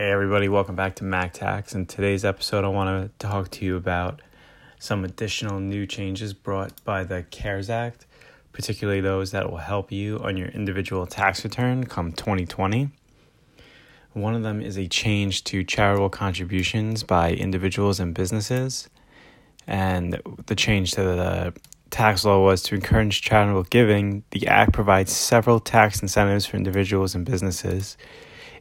Hey, everybody, welcome back to MacTax. In today's episode, I want to talk to you about some additional new changes brought by the CARES Act, particularly those that will help you on your individual tax return come 2020. One of them is a change to charitable contributions by individuals and businesses. And the change to the tax law was to encourage charitable giving. The Act provides several tax incentives for individuals and businesses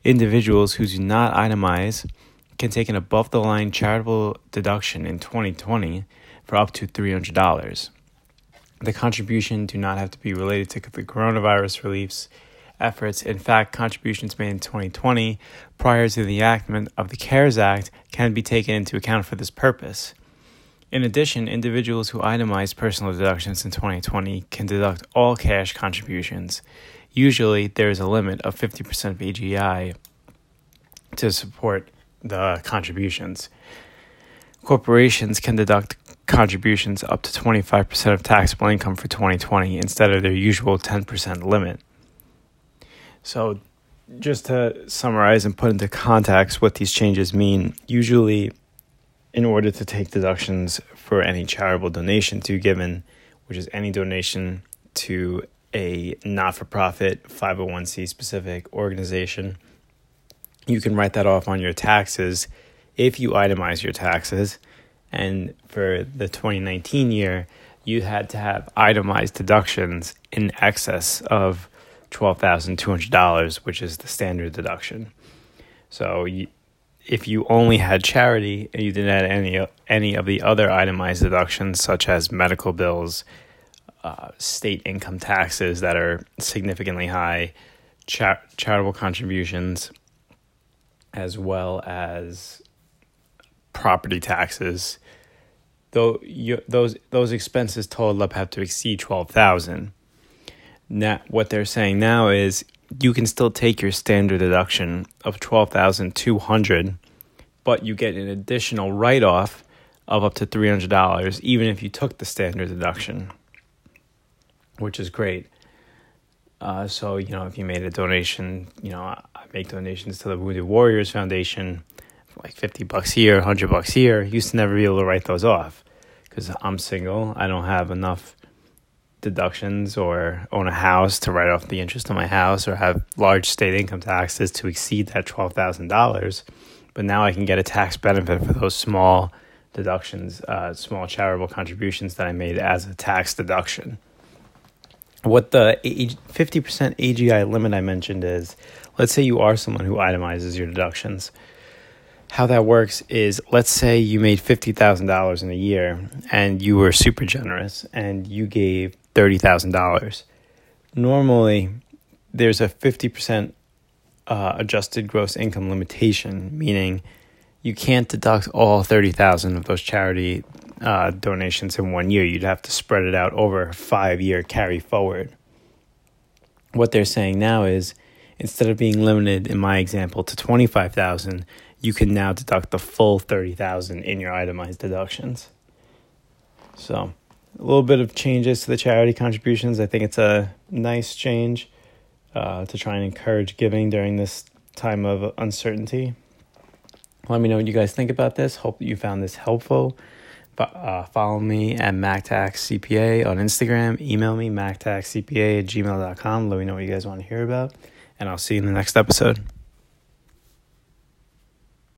individuals who do not itemize can take an above the line charitable deduction in 2020 for up to $300. The contribution do not have to be related to the coronavirus reliefs efforts. In fact, contributions made in 2020 prior to the enactment of the CARES Act can be taken into account for this purpose. In addition, individuals who itemize personal deductions in 2020 can deduct all cash contributions. Usually, there is a limit of 50% of AGI to support the contributions. Corporations can deduct contributions up to 25% of taxable income for 2020 instead of their usual 10% limit. So, just to summarize and put into context what these changes mean, usually, in order to take deductions for any charitable donation to given, which is any donation to a not for profit 501c specific organization, you can write that off on your taxes if you itemize your taxes. And for the 2019 year, you had to have itemized deductions in excess of $12,200, which is the standard deduction. So if you only had charity and you didn't add any any of the other itemized deductions such as medical bills, uh, state income taxes that are significantly high, char- charitable contributions, as well as property taxes. Though you, those those expenses total up have to exceed twelve thousand. Now, what they're saying now is you can still take your standard deduction of twelve thousand two hundred, but you get an additional write off of up to three hundred dollars, even if you took the standard deduction, which is great. Uh, so you know, if you made a donation, you know, I make donations to the Wounded Warriors Foundation, like fifty bucks here, hundred bucks here. Used to never be able to write those off because I'm single. I don't have enough deductions or own a house to write off the interest on my house or have large state income taxes to exceed that twelve thousand dollars. But now I can get a tax benefit for those small deductions, uh, small charitable contributions that I made as a tax deduction what the 50% AGI limit I mentioned is let's say you are someone who itemizes your deductions. How that works is let's say you made $50,000 in a year and you were super generous and you gave $30,000. Normally, there's a 50% uh, adjusted gross income limitation, meaning you can't deduct all 30,000 of those charity uh, donations in one year. You'd have to spread it out over a five year carry forward. What they're saying now is instead of being limited in my example to 25,000, you can now deduct the full 30,000 in your itemized deductions. So, a little bit of changes to the charity contributions. I think it's a nice change uh, to try and encourage giving during this time of uncertainty. Let me know what you guys think about this. Hope you found this helpful. Uh, follow me at MacTaxCPA on Instagram. Email me, MacTaxCPA at gmail.com. Let me know what you guys want to hear about. And I'll see you in the next episode.